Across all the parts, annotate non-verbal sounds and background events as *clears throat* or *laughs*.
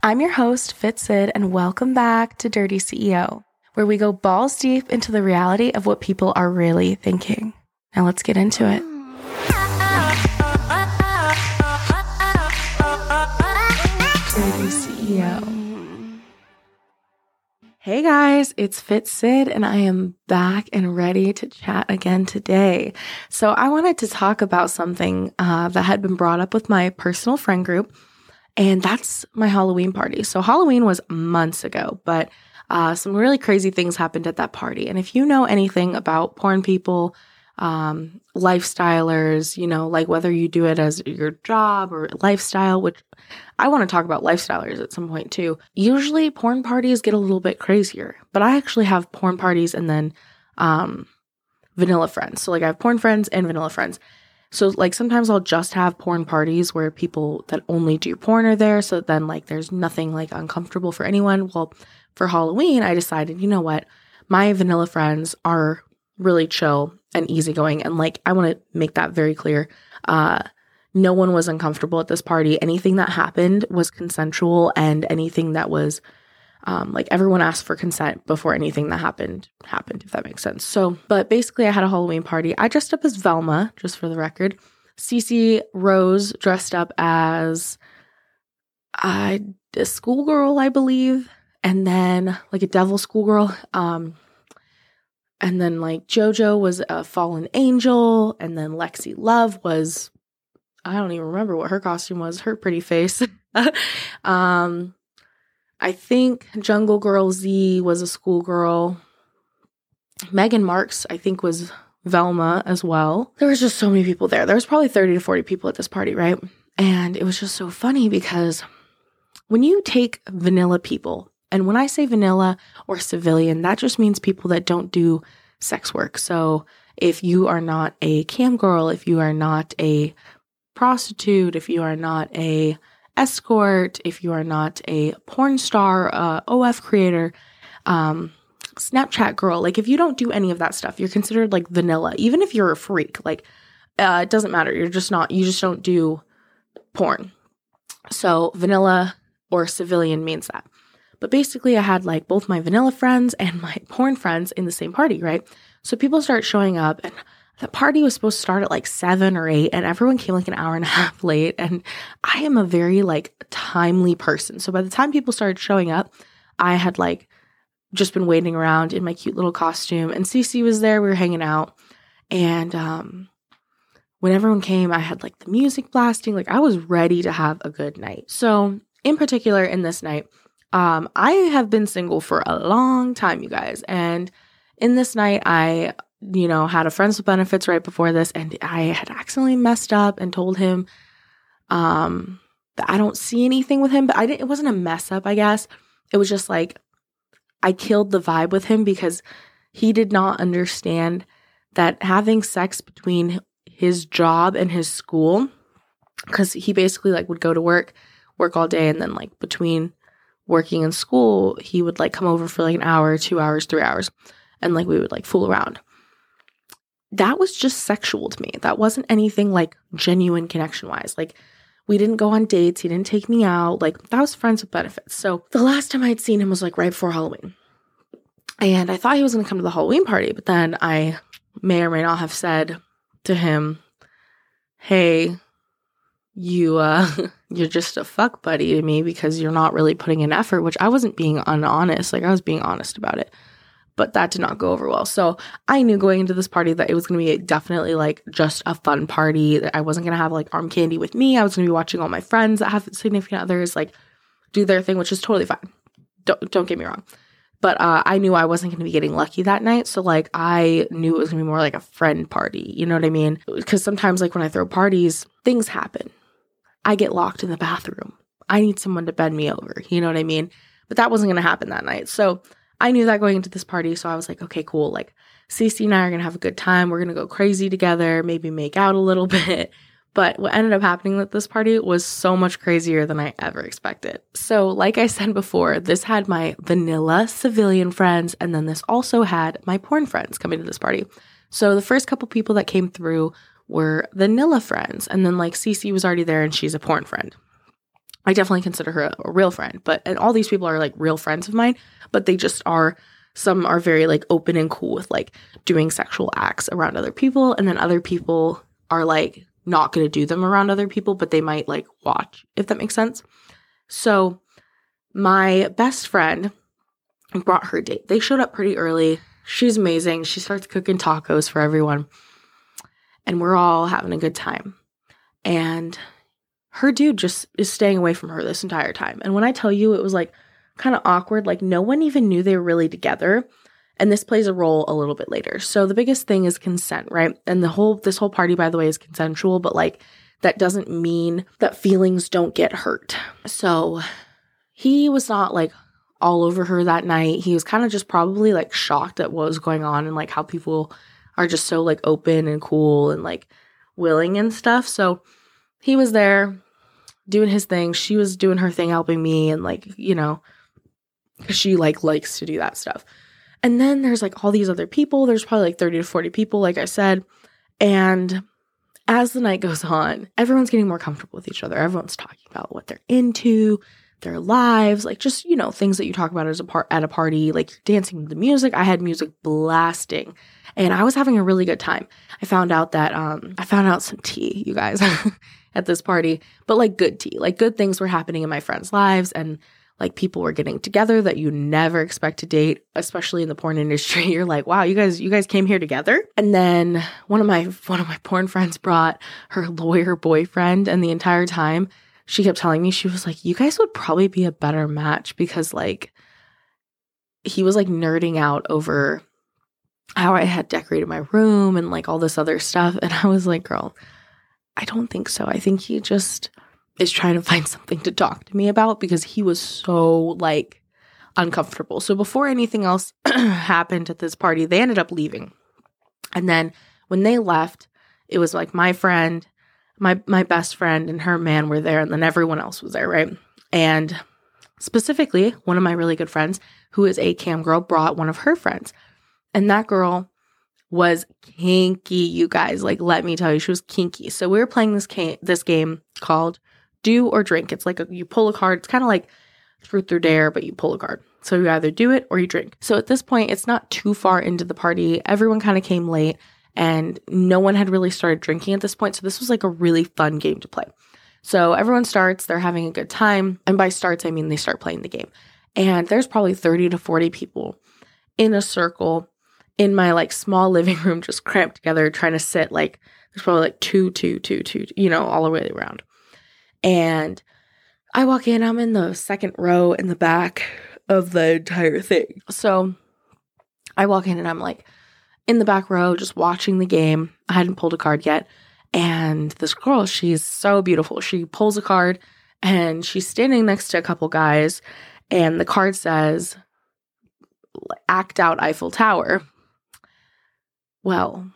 I'm your host, Fit Sid, and welcome back to Dirty CEO, where we go balls deep into the reality of what people are really thinking. Now let's get into it. Dirty CEO. Hey guys, it's Fit Sid, and I am back and ready to chat again today. So, I wanted to talk about something uh, that had been brought up with my personal friend group and that's my Halloween party. So Halloween was months ago, but uh, some really crazy things happened at that party. And if you know anything about porn people, um, lifestylers, you know, like whether you do it as your job or lifestyle, which I want to talk about lifestylers at some point too. Usually porn parties get a little bit crazier, but I actually have porn parties and then um, vanilla friends. So like I have porn friends and vanilla friends. So like sometimes I'll just have porn parties where people that only do porn are there. So then like there's nothing like uncomfortable for anyone. Well, for Halloween, I decided, you know what? My vanilla friends are really chill and easygoing. And like I want to make that very clear. Uh no one was uncomfortable at this party. Anything that happened was consensual and anything that was um, like everyone asked for consent before anything that happened happened, if that makes sense. So, but basically, I had a Halloween party. I dressed up as Velma, just for the record. Cece Rose dressed up as uh, a schoolgirl, I believe, and then like a devil schoolgirl. Um, and then like JoJo was a fallen angel, and then Lexi Love was I don't even remember what her costume was. Her pretty face. *laughs* um, I think Jungle Girl Z was a schoolgirl. Megan Marks, I think, was Velma as well. There was just so many people there. There was probably 30 to 40 people at this party, right? And it was just so funny because when you take vanilla people, and when I say vanilla or civilian, that just means people that don't do sex work. So if you are not a cam girl, if you are not a prostitute, if you are not a escort, if you are not a porn star, uh, OF creator, um, Snapchat girl, like if you don't do any of that stuff, you're considered like vanilla. Even if you're a freak, like uh, it doesn't matter. You're just not. You just don't do porn. So vanilla or civilian means that. But basically, I had like both my vanilla friends and my *laughs* porn friends in the same party, right? So people start showing up, and the party was supposed to start at like seven or eight, and everyone came like an hour and a *laughs* half late. And I am a very like timely person. So by the time people started showing up, I had like just been waiting around in my cute little costume. And Cece was there, we were hanging out. And um when everyone came, I had like the music blasting, like I was ready to have a good night. So in particular in this night, um, I have been single for a long time, you guys. And in this night, I you know, had a friends with benefits right before this, and I had accidentally messed up and told him um that I don't see anything with him, but I didn't it wasn't a mess up, I guess. It was just like I killed the vibe with him because he did not understand that having sex between his job and his school because he basically like would go to work work all day and then like between working and school he would like come over for like an hour two hours three hours and like we would like fool around that was just sexual to me. That wasn't anything like genuine connection wise. Like, we didn't go on dates. He didn't take me out. Like, that was friends with benefits. So, the last time I'd seen him was like right before Halloween. And I thought he was going to come to the Halloween party, but then I may or may not have said to him, Hey, you, uh, *laughs* you're just a fuck buddy to me because you're not really putting in effort, which I wasn't being unhonest. Like, I was being honest about it but that did not go over well. So I knew going into this party that it was going to be definitely like just a fun party. That I wasn't going to have like arm candy with me. I was going to be watching all my friends that have significant others like do their thing, which is totally fine. Don't don't get me wrong. But uh, I knew I wasn't going to be getting lucky that night. So, like, I knew it was going to be more like a friend party. You know what I mean? Because sometimes, like, when I throw parties, things happen. I get locked in the bathroom. I need someone to bend me over. You know what I mean? But that wasn't going to happen that night. So, I knew that going into this party. So I was like, okay, cool. Like, Cece and I are going to have a good time. We're going to go crazy together, maybe make out a little *laughs* bit. But what ended up happening with this party was so much crazier than I ever expected. So, like I said before, this had my vanilla civilian friends, and then this also had my porn friends coming to this party. So, the first couple people that came through were vanilla friends, and then like Cece was already there and she's a porn friend. I definitely consider her a, a real friend, but and all these people are like real friends of mine, but they just are some are very like open and cool with like doing sexual acts around other people and then other people are like not going to do them around other people, but they might like watch, if that makes sense. So, my best friend brought her date. They showed up pretty early. She's amazing. She starts cooking tacos for everyone, and we're all having a good time. And her dude just is staying away from her this entire time. And when I tell you it was like kind of awkward, like no one even knew they were really together. And this plays a role a little bit later. So the biggest thing is consent, right? And the whole this whole party by the way is consensual, but like that doesn't mean that feelings don't get hurt. So he was not like all over her that night. He was kind of just probably like shocked at what was going on and like how people are just so like open and cool and like willing and stuff. So he was there doing his thing. She was doing her thing, helping me, and like, you know, she like likes to do that stuff. And then there's like all these other people. There's probably like 30 to 40 people, like I said. And as the night goes on, everyone's getting more comfortable with each other. Everyone's talking about what they're into, their lives, like just, you know, things that you talk about as a part at a party, like dancing to the music. I had music blasting and I was having a really good time. I found out that um I found out some tea, you guys. *laughs* at this party, but like good tea, like good things were happening in my friends' lives and like people were getting together that you never expect to date, especially in the porn *laughs* industry. You're like, wow, you guys, you guys came here together. And then one of my one of my porn friends brought her lawyer boyfriend, and the entire time she kept telling me, she was like, you guys would probably be a better match because like he was like nerding out over how I had decorated my room and like all this other stuff. And I was like, girl, I don't think so. I think he just is trying to find *laughs* something to talk to me about because he was so like uncomfortable. So before anything else *clears throat* happened at this party, they ended up leaving. And then when they left, it was like my friend, my my best friend and her man were there and then everyone else was there, right? And specifically, one of my really good friends who is a cam girl brought one of her friends. And that girl was kinky, you guys. Like, let me tell you, she was kinky. So we were playing this this game called Do or Drink. It's like a, you pull a card. It's kind of like Truth or Dare, but you pull a card. So you either do it or you drink. So at this point, it's not too far into the party. Everyone kind of came late, and no one had really started drinking at this point. So this was like a really fun game to play. So everyone starts. They're having a good time, and by starts I mean they start playing the game. And there's probably 30 to 40 people in a circle in my like small *laughs* living room, just cramped together, trying to sit like there's probably like two, two, two, two, you know, all the way around. And I walk in, I'm in the second row in the back of the entire thing. So I walk in and I'm like in the back row, just watching the game. I hadn't pulled a card yet. And this girl, she's so beautiful. She pulls a card and she's standing next to a couple guys. And the card says, act out Eiffel Tower. Well,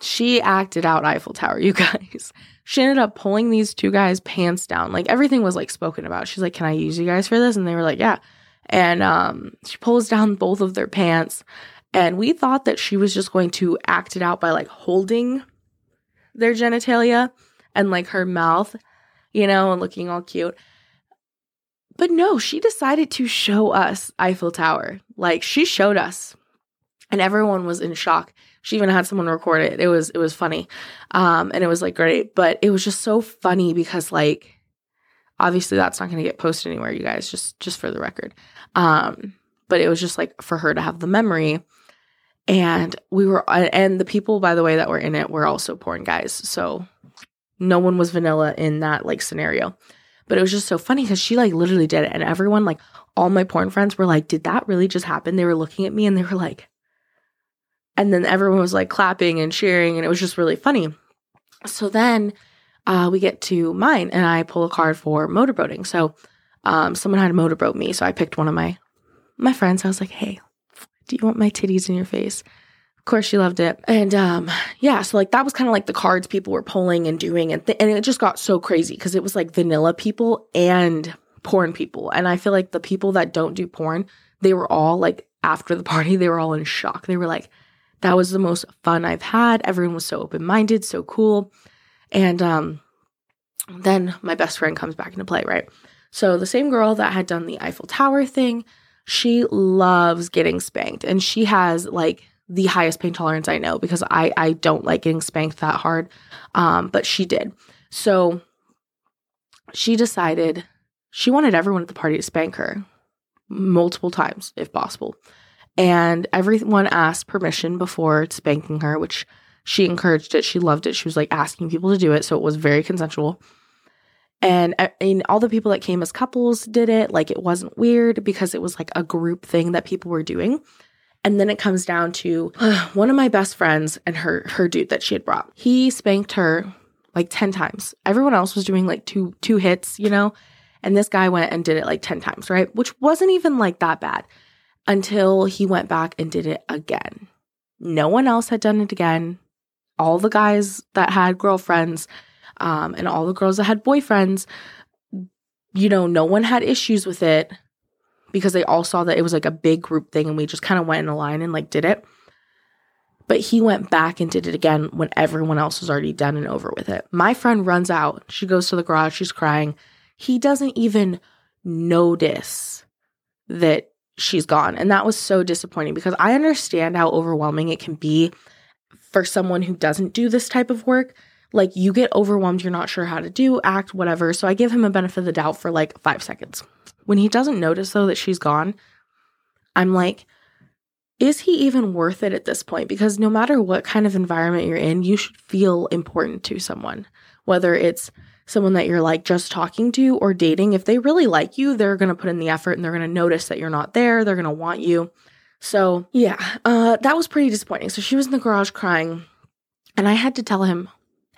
she acted out Eiffel Tower, *laughs* you guys. She ended up pulling these two guys' pants down. Like everything was like spoken about. She's like, Can I use you guys for this? And they were like, Yeah. And um, she pulls down both of their pants. And we thought that she was just going to act it out by like holding their genitalia and like her mouth, you know, and looking all cute. But no, she decided to show us Eiffel Tower. Like she showed us. And everyone was in shock. She even had someone record it. It was it was funny. Um and it was like great, but it was just so funny because like obviously that's not going to get posted anywhere you guys just just for the record. Um but it was just like for her to have the memory and we were and the people by the way that were in it were also porn guys. So no one was vanilla in that like scenario. But it was just so funny because she like literally did it and everyone like all my porn friends were like, "Did that really just happen?" They were looking at me and they were like, and then everyone was like clapping and cheering, and it was just really funny. So then uh, we get to mine, and I pull a card for motorboating. So um, someone had to motorboat me, so I picked one of my my friends. I was like, "Hey, do you want my titties in your face?" Of course, she loved it, and um, yeah, so like that was kind of like the cards people were pulling and doing, and th- and it just got so crazy because it was like vanilla people and porn people, and I feel like the people that don't do porn, they were all like after the party, they were all in shock. They were like, that was the most fun I've had. Everyone was so open minded, so cool. And um, then my best friend comes back into play, right? So the same girl that had done the Eiffel Tower thing, she loves getting spanked and she has like the highest pain tolerance I know because I I don't like getting spanked that hard. Um, but she did. So she decided she wanted everyone at the party to spank her multiple times if possible. And everyone asked permission before spanking her, which she encouraged it. She loved it. She was like asking people to do it. So it was very consensual. And, and all the people that came as couples did it. Like it wasn't weird because it was like a group thing that people were doing. And then it comes down to uh, *sighs* one of my best friends and her her dude that she had brought. He spanked her like 10 times. Everyone else was doing like two two hits, you know? And this guy went and did it like 10 times, right? Which wasn't even like that bad until he went back and did it again. No one else had done it again. All the guys that had girlfriends um, and all the girls that had boyfriends, you know, no one had issues with it because they all saw that it was like a big group thing and we just kind of went in a line and like did it. But he went back and did it again when everyone else was already done and over with it. My friend runs out. She goes to the garage. She's crying. He doesn't even notice that she's gone. And that was so disappointing because I understand how overwhelming it can be for someone who doesn't do this type of work. Like you get overwhelmed, you're not sure how to do, act, whatever. So I give him a benefit of the doubt for like five seconds. When he doesn't notice though that she's gone, I'm like, is he even worth it at this point? Because no matter what kind of environment you're in, you should feel important to someone, whether it's someone that you're like just talking to or dating, if they really like you, they're going to put in the effort and they're going to notice that you're not there. They're going to want you. So, yeah, uh, that was pretty disappointing. So she was in the garage crying, and I had to tell him,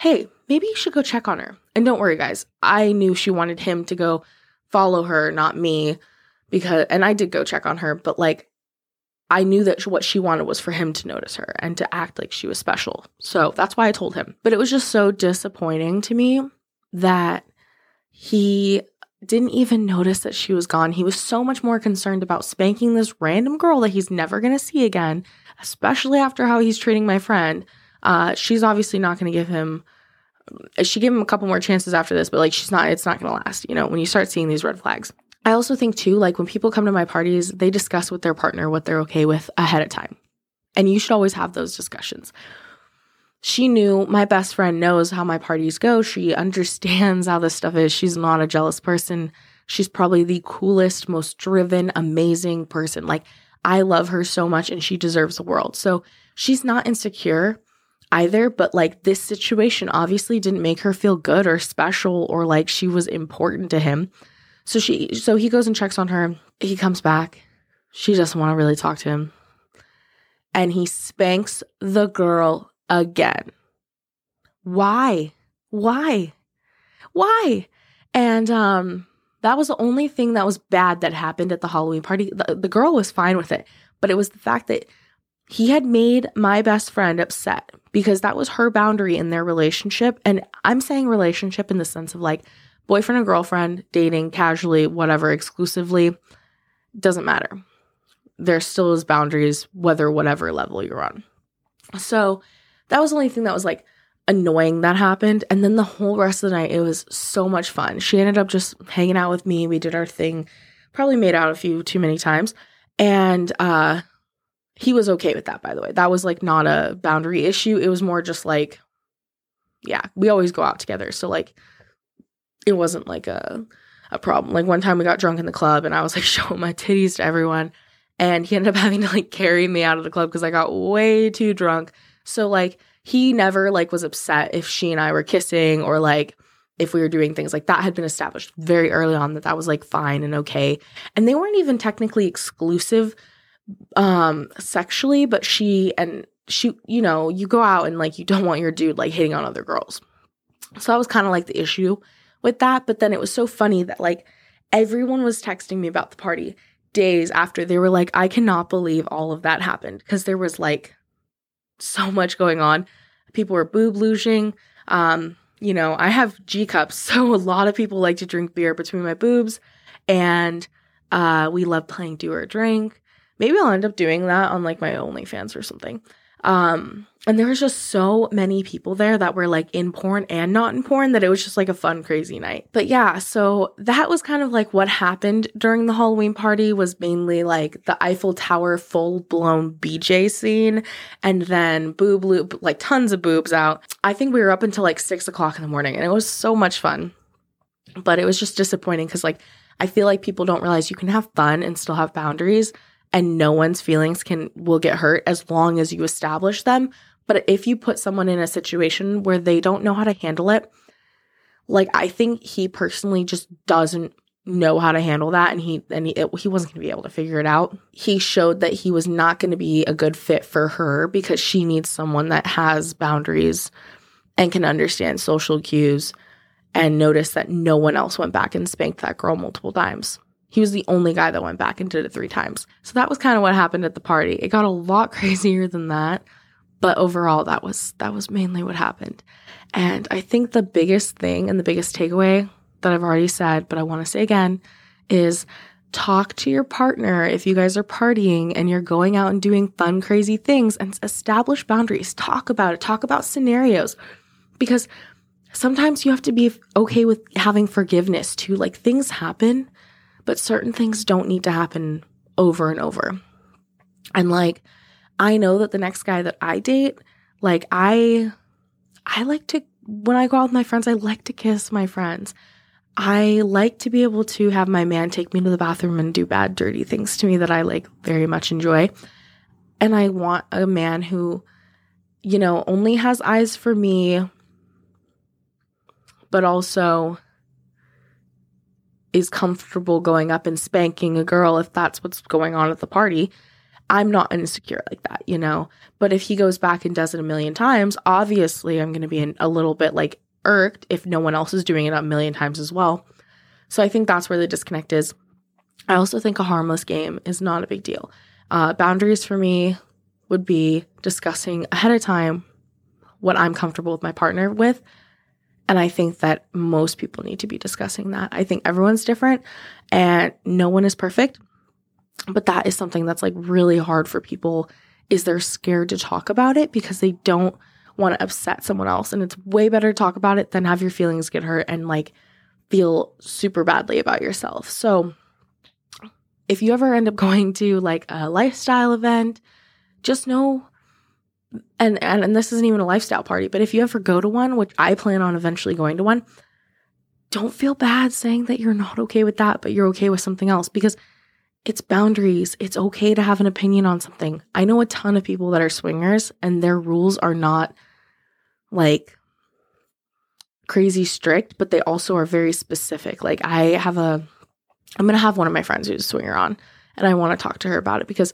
hey, maybe you should go check on her. And don't worry, guys, I knew she wanted him to go follow her, not me, because, and I did go check on her, but like, I knew that what she wanted was for him to notice her and to act like she was special. So that's why I told him. But it was just so disappointing to me that he didn't even notice that she was gone. He was so much more concerned about spanking this random girl that he's never going to see again, especially after how he's treating my friend. Uh, she's obviously not going to give him. She gave him a couple more chances after this, but like she's not. It's not going to last. You know, when you start seeing these red flags. I also think too, like when people come to my parties, they discuss with their partner what they're okay with ahead of time, and you should always have those discussions she knew my best friend knows how my parties go. She understands how this stuff is. She's not a jealous person. She's probably the coolest, most driven, amazing person. Like, I love her so much and she deserves the world. So she's not insecure either, but like this situation obviously didn't make her feel good or special or like she was important to him. So she so he goes and checks on her. He comes back. She doesn't want to really talk to him. And he spanks the girl again. Why? Why? Why? And um that was the only thing that was bad that happened at the Halloween party. The, the girl was fine with it, but it was the fact that he had made my best friend upset because that was her boundary in their relationship. And I'm saying relationship in the sense of like boyfriend and girlfriend, dating casually, whatever, exclusively, doesn't matter. There still is boundaries, whether whatever level you're on. So that was the only thing that was like annoying that happened. And then the whole rest of the night, it was so much fun. She ended up just hanging out with me. We did our thing, probably made out a few too many times. And uh he was okay with that, by the way. That was like not a boundary issue. It was more just like, yeah, we always go out together. So like it wasn't like a a problem. Like one time we got drunk in the club and I was like *laughs* showing my titties to everyone. And he ended up *laughs* having to like carry me out of the club because I got way too drunk so like he never like was upset if she and I were kissing or like if we were doing things like that had been established very early on that that was like fine and okay. And they weren't even technically exclusive um sexually, but she and she you know, you go out and like you don't want your dude like hitting on other girls. So that was kind of like the issue with that, but then it was so funny that like everyone was texting me about the party days after they were like I cannot believe all of that happened because there was like so much going on. People were boob luging. Um, you know, I have G cups, *laughs* so a lot of people like to drink beer between my boobs, and uh, we love playing do or drink. Maybe I'll end up doing that on like my OnlyFans or something. Um, and there was just so many people there that were like in porn and not in porn that it was just like a fun, crazy night. But yeah, so that was kind of like what happened during the Halloween party was mainly like the Eiffel Tower full blown BJ scene and then boob loop, like tons of boobs out. I think we were up until like six o'clock in the morning and it was so much fun. But it was just disappointing because like I feel like people don't realize you can have fun and still have boundaries and no one's feelings can will get hurt as long as you establish them but if you put someone in a situation where they don't know how to handle it, like I think he personally just doesn't know how to handle that and he and he, it, he wasn't going to be able to figure it out. He showed that he was not going to be a good fit for her because she needs someone that has boundaries and can understand social cues and notice that no one else went back and spanked that girl multiple times. He was the only guy that went back and did it 3 times. So that was kind of what happened at the party. It got a lot *laughs* crazier than that but overall that was that was mainly what happened. And i think the biggest thing and the biggest takeaway that i've already said but i want to say again is talk to your partner if you guys are partying and you're going out and doing fun crazy things and establish boundaries. Talk about it. Talk about scenarios. Because sometimes you have to be okay with having forgiveness too. Like things happen but certain things don't need to happen over and over and like I know that the next guy that I date, like I I like to when I go out with my friends, I like to kiss my friends. I like to be able to have my man take me to the bathroom and do bad dirty things to me that I like very much enjoy. And I want a man who you know, only has eyes for me but also is comfortable going up and spanking a girl if that's what's going on at the party I'm not insecure like that, you know? But if he goes back and does it a million times, obviously I'm going to be in a little bit like irked if no one else is doing it a million times as well. So I think that's where the disconnect is. I also think a harmless game is not a big deal. Uh, boundaries for me would be discussing ahead of time what I'm comfortable with my partner with. And I think that most people need to be discussing that. I think everyone's different and no one is perfect. But that is something that's like really hard for people is they're scared to talk about it because they don't want to upset someone else and it's way better to talk about it than have your feelings get hurt and like feel super badly about yourself. So if you ever end up *laughs* going to like a lifestyle event, just know and, and and this isn't even a lifestyle party, but if you ever go to one, which I plan on eventually going to one, don't feel bad saying that you're not okay with that, but you're okay with something else because it's boundaries. It's okay to have an opinion on something. I know a ton of people that are swingers and their rules are not like crazy strict, but they also are very specific. Like I have a I'm going to have one of my friends who's a swinger on and I want to talk to her about it because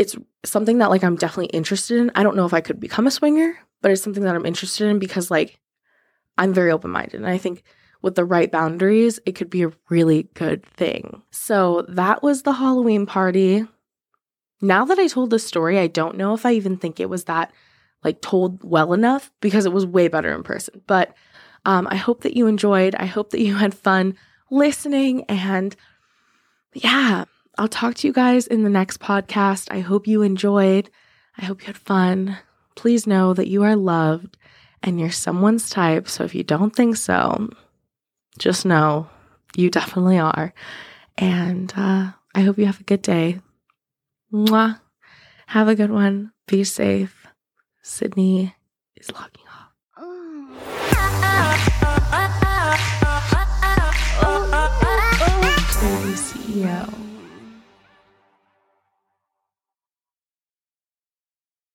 it's something that like I'm definitely interested in. I don't know if I could become a swinger, but it's something that I'm interested in because like I'm very open-minded and I think with the right boundaries, it could be a really good thing. So that was the Halloween party. Now that I told the story, I don't know if I even think it was that like told well enough because it was way better in person. But um, I hope that you enjoyed. I hope that you had fun listening. And yeah, I'll talk to you guys in the next podcast. I hope you enjoyed. I hope you had fun. Please know that you are loved and you're someone's type. So if you don't think so, just know you definitely are. And uh, I hope you have a good day. Mwah. Have a good one. Be safe. Sidney is logging off. CEO.